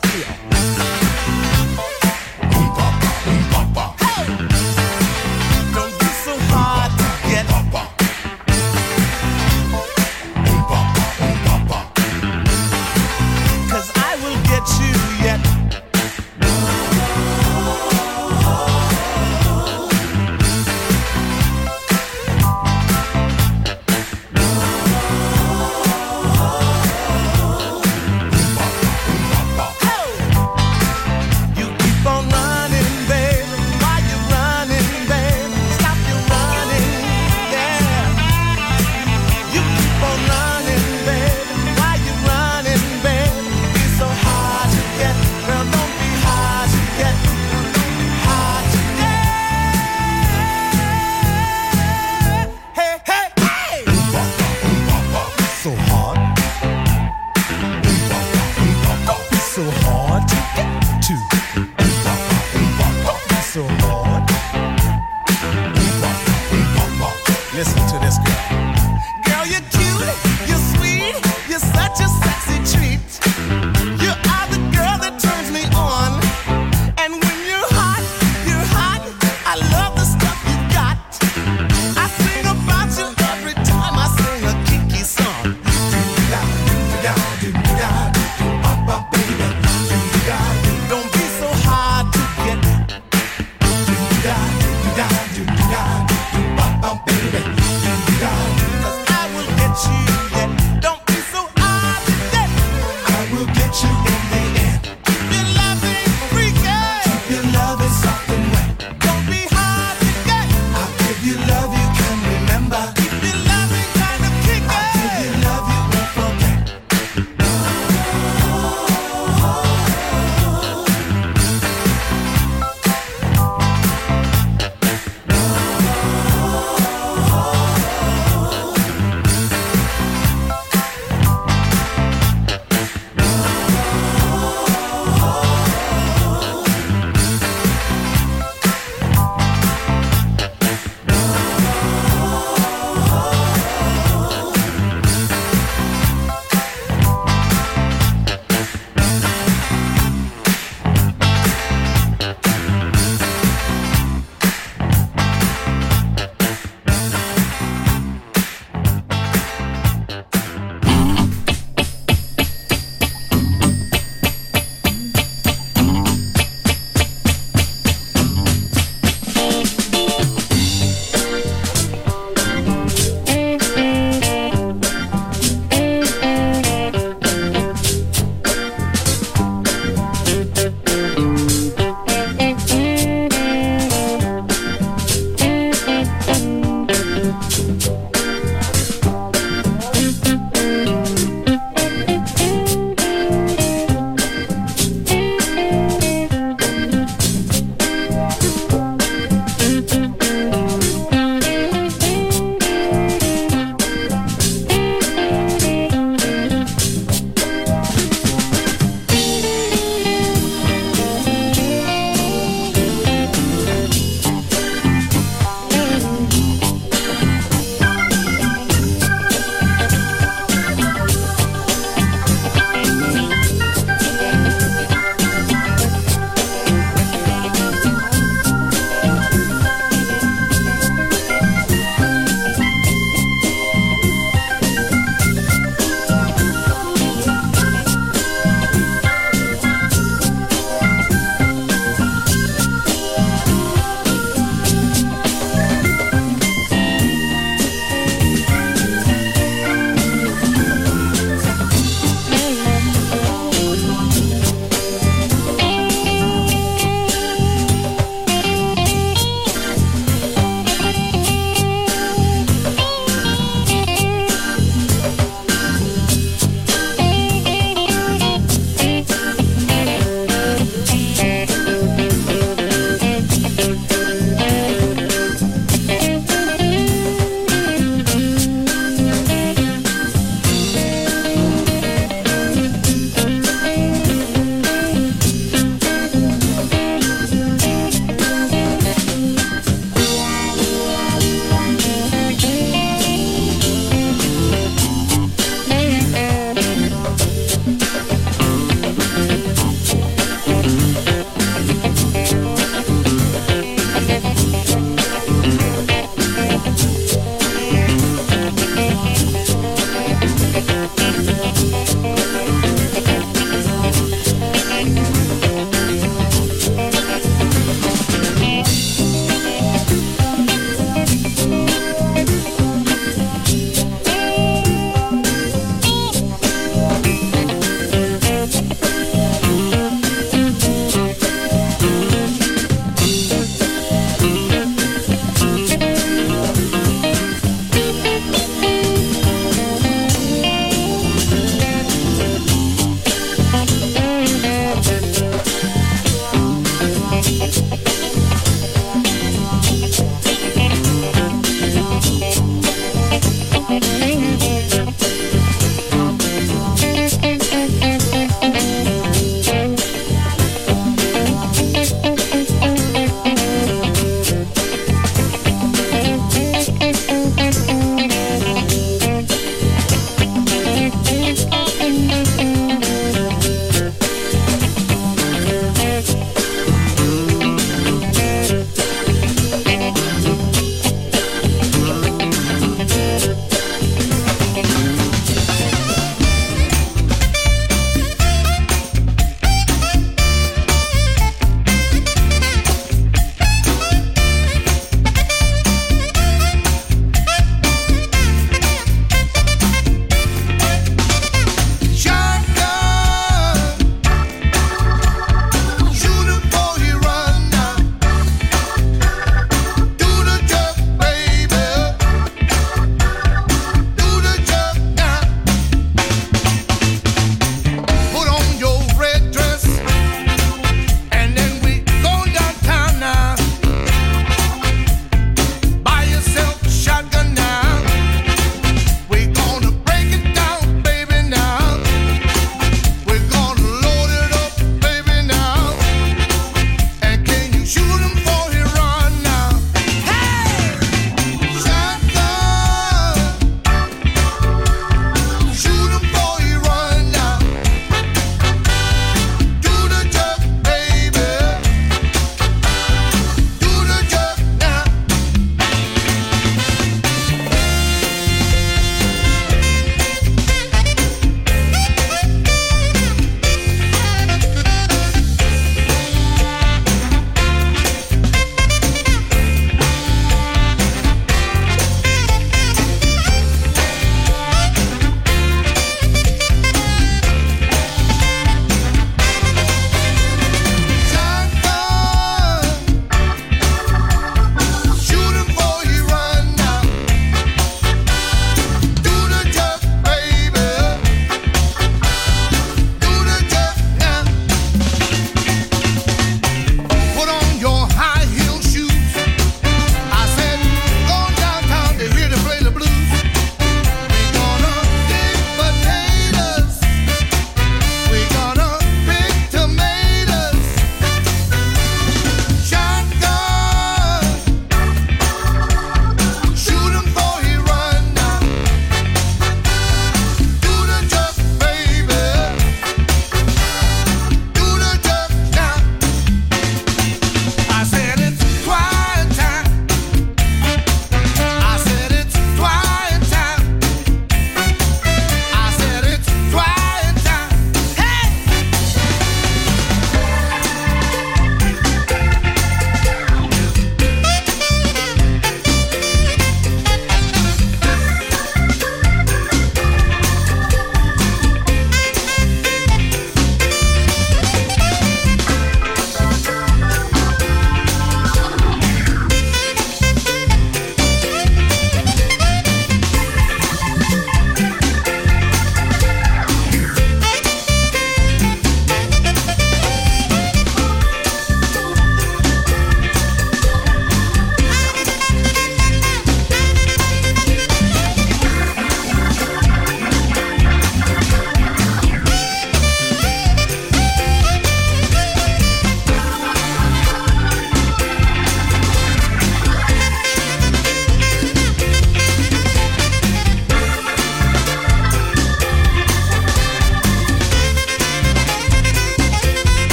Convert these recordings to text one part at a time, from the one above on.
To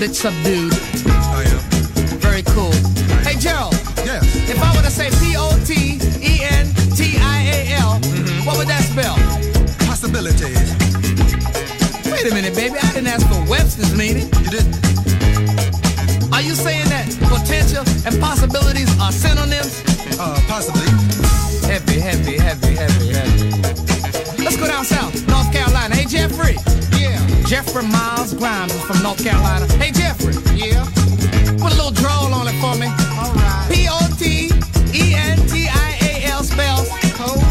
bit subdued. Oh, I am. Very cool. Hey, Gerald, Yes. if I were to say P-O-T-E-N-T-I-A-L, mm-hmm. what would that spell? Possibilities. Wait a minute, baby. I didn't ask for Webster's meaning. You didn't. Are you saying that potential and possibilities are synonyms? Jeffrey Miles Grimes from North Carolina. Hey, Jeffrey. Yeah. Put a little drawl on it for me. All right. P-O-T-E-N-T-I-A-L spells Potential.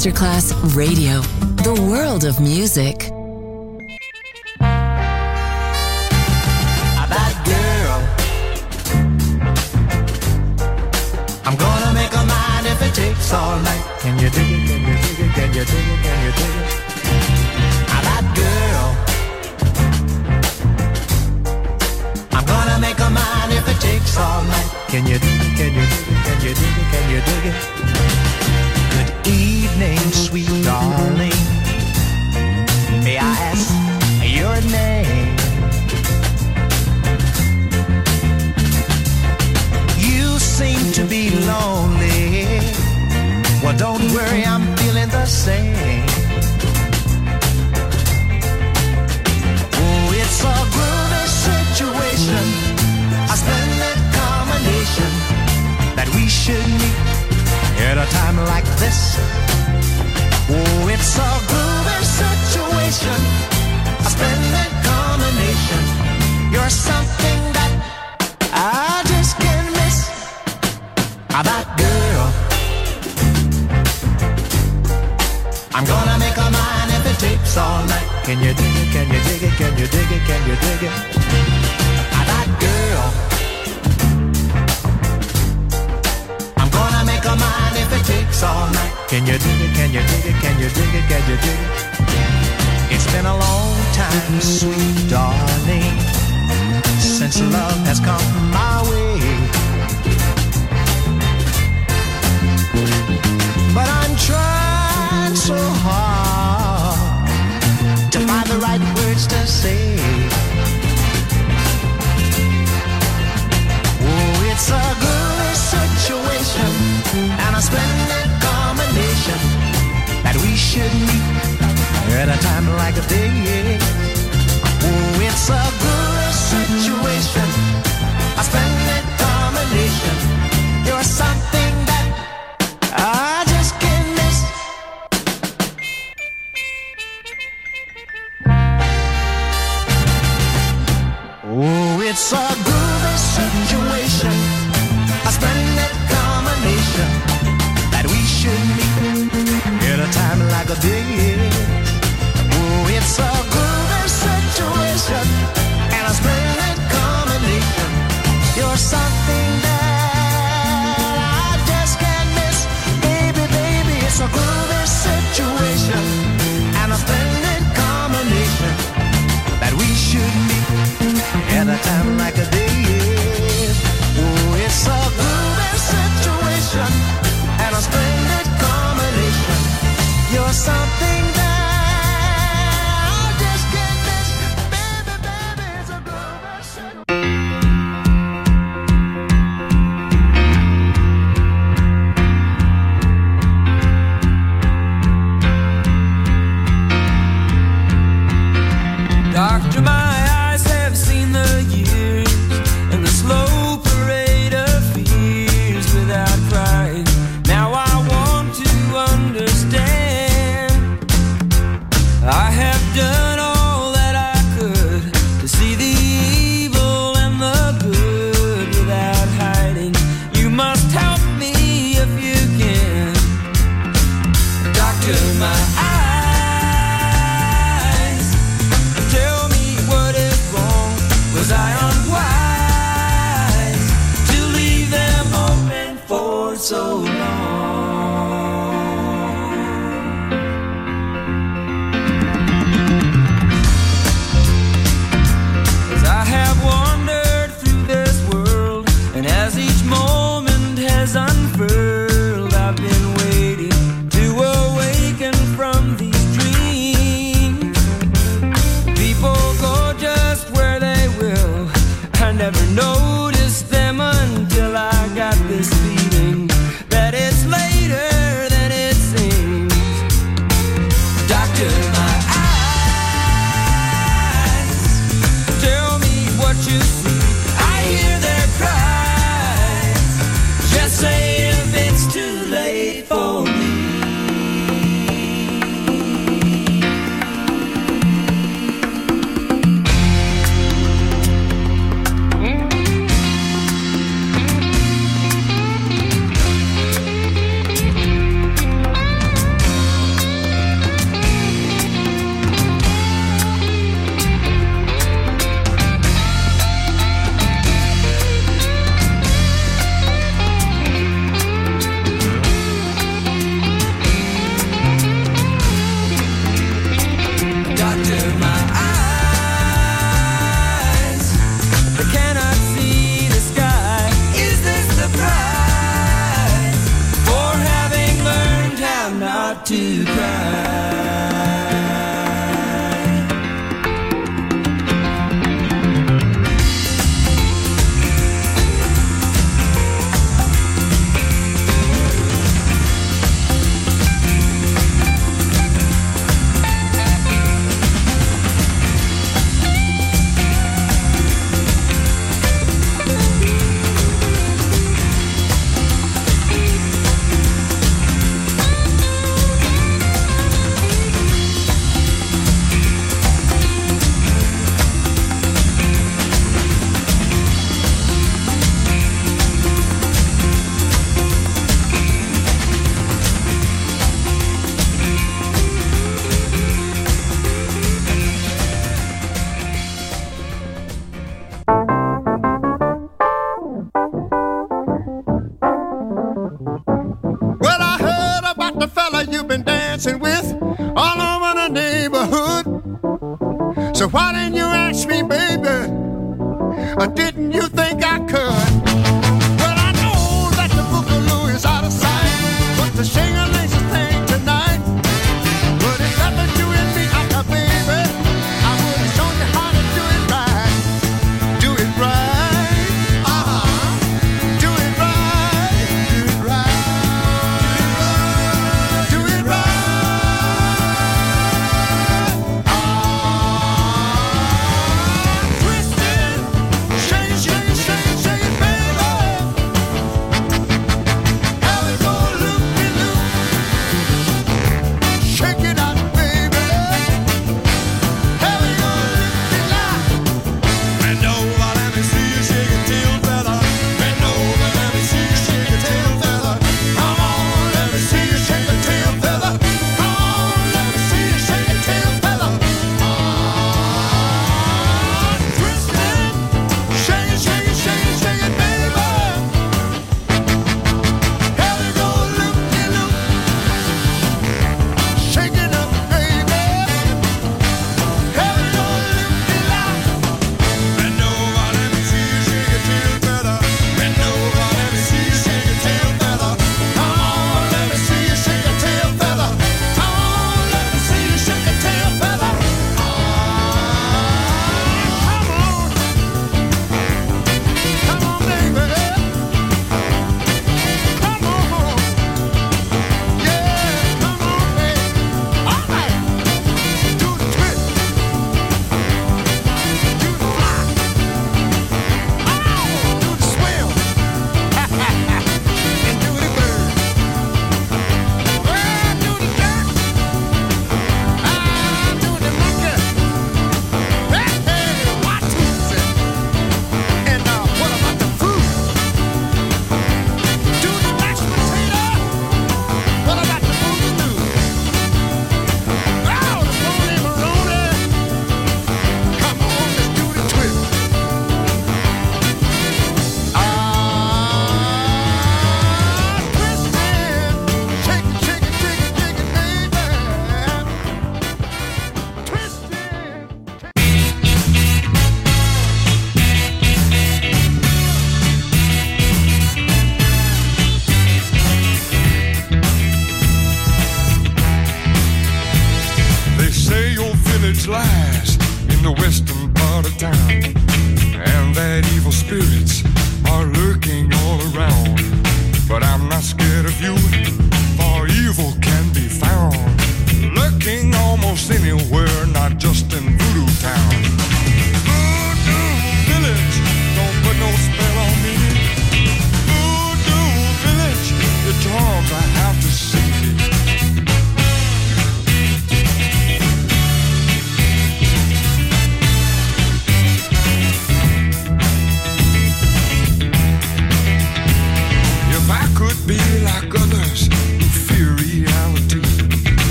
Masterclass Radio, the world of music. That girl. I'm gonna make a mind if it takes all night. Can you dig it? Can you dig it? Can you dig it? Can you dig it? Ah, That girl. I'm gonna make a mind if it takes all night. Can you dig it? Can you dig it? Can you dig it? Can you dig it? Sweet darling. May I ask your name? You seem to be lonely. Well, don't worry, I'm feeling the same. Oh, it's a groovy situation, a splendid combination that we should meet at a time like this. Takes all night. Can you dig it? Can you dig it? Can you dig it? Can you dig it? Ah, That girl. I'm gonna make a mind if it takes all night. Can you dig it? Can you dig it? Can you dig it? Can you dig it? It's been a long time, sweet darling, since love has come my way. But I'm trying so hard words to say. Oh, it's a good situation and a splendid combination that we should meet at a time like this. Oh, it's a good situation, a splendid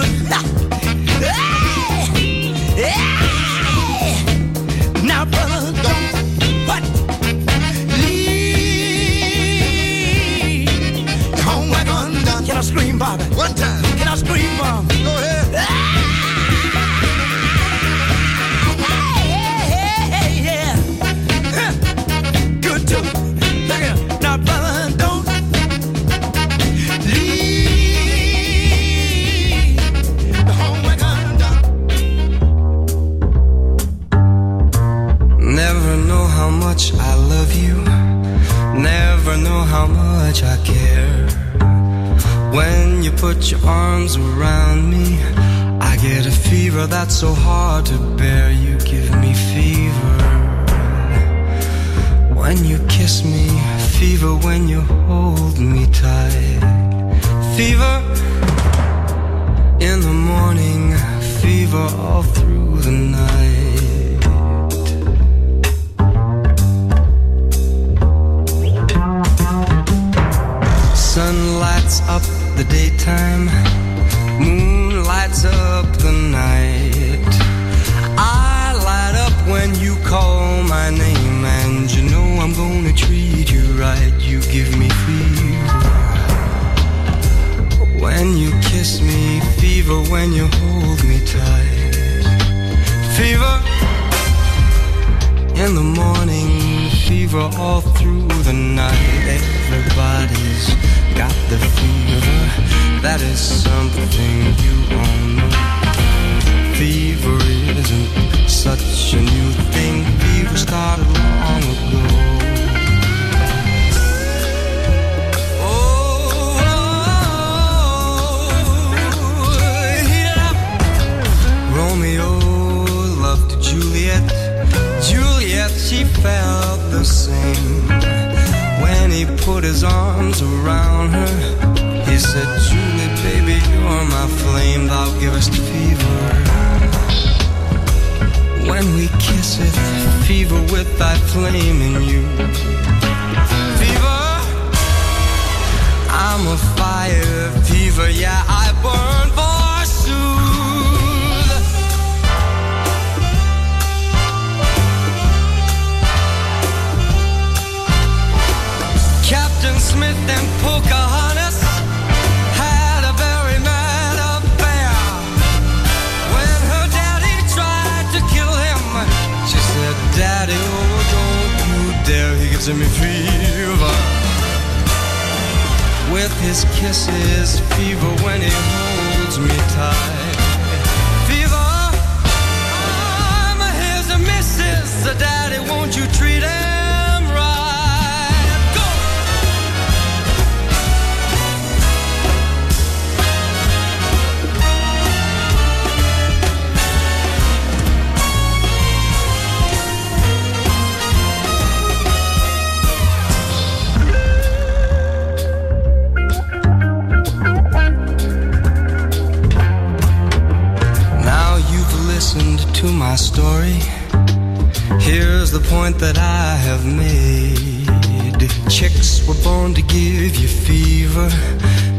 good. That flame in you. Fever, I'm a fire fever, yeah. to me fever. With his kisses fever when he holds me tight. point that I have made. Chicks were born to give you fever.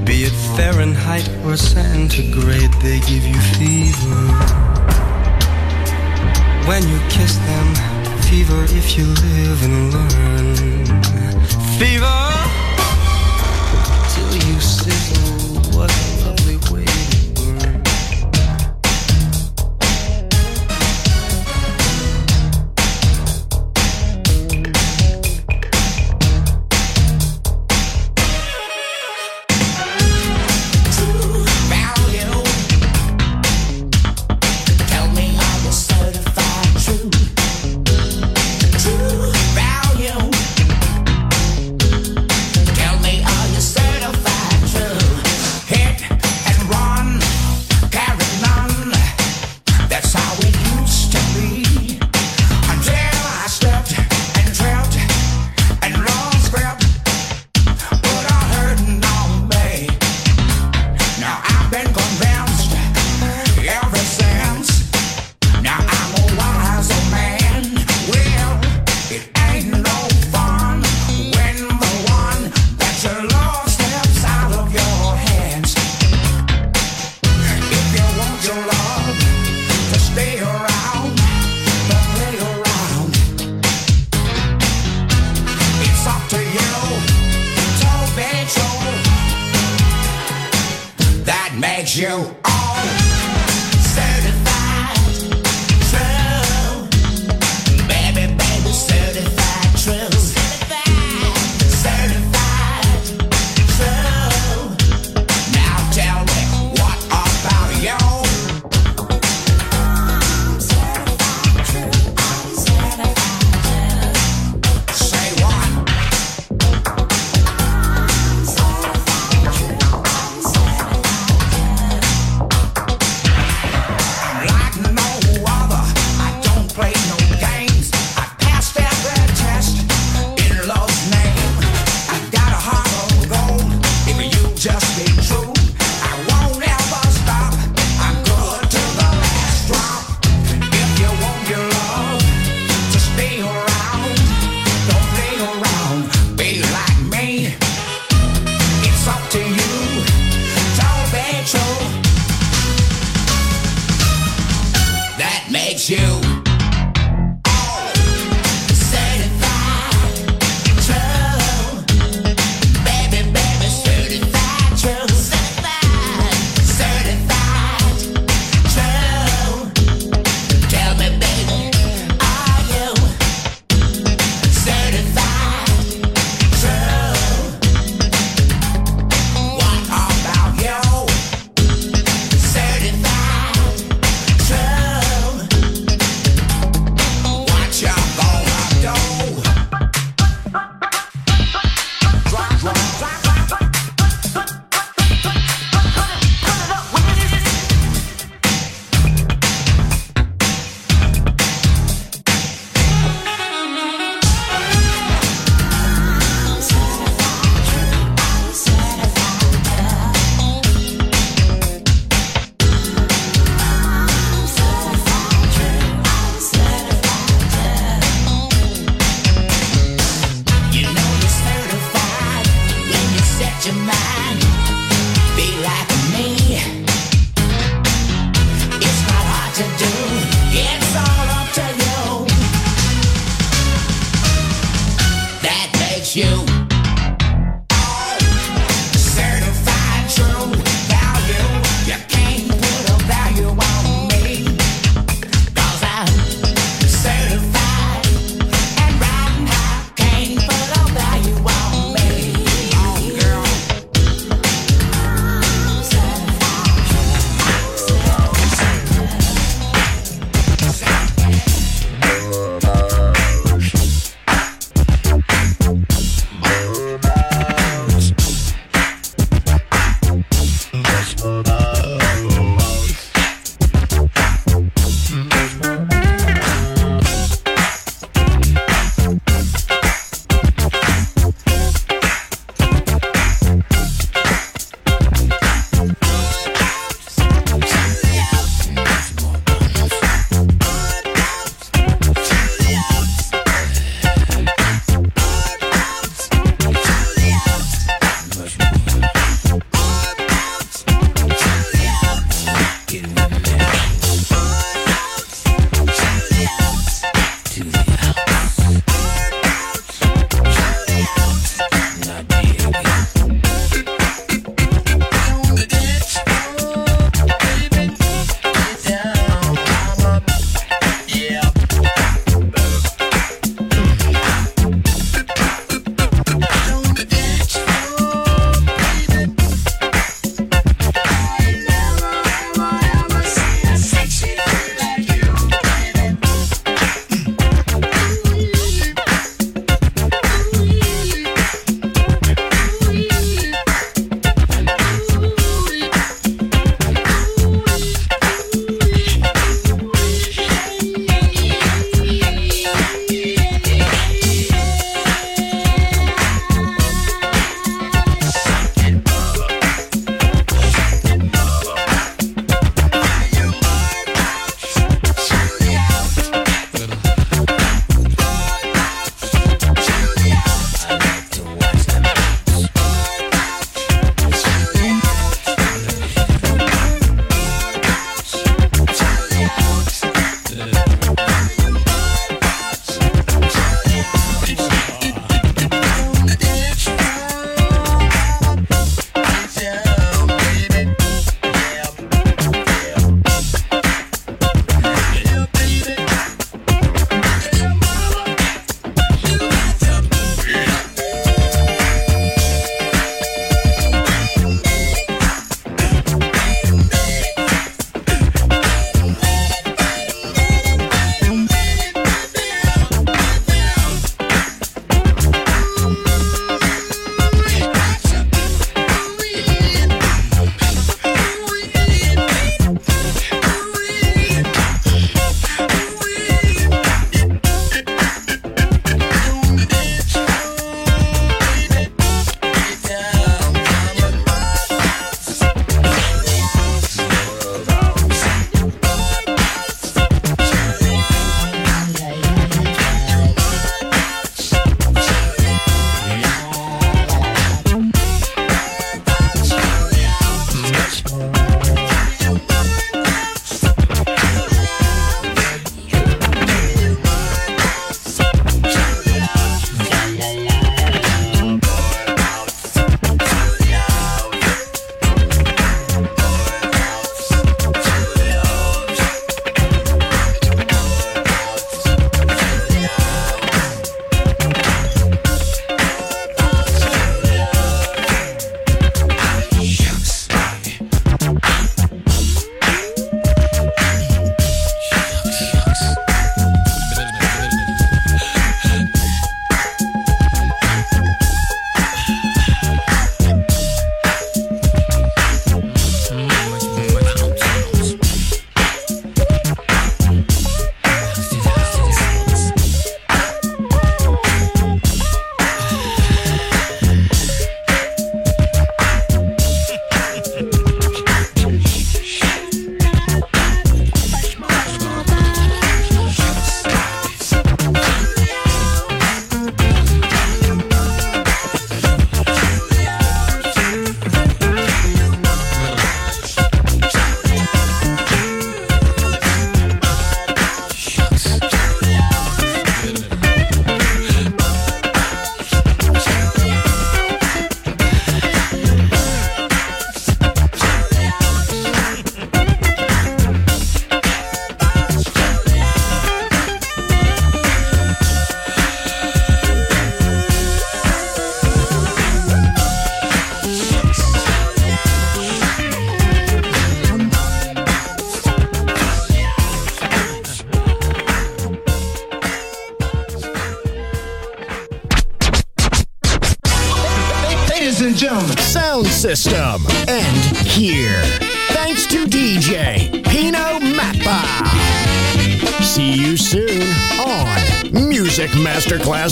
Be it Fahrenheit or centigrade, they give you fever. When you kiss them, fever if you live and learn. Fever till you sizzle. What?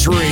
Radio.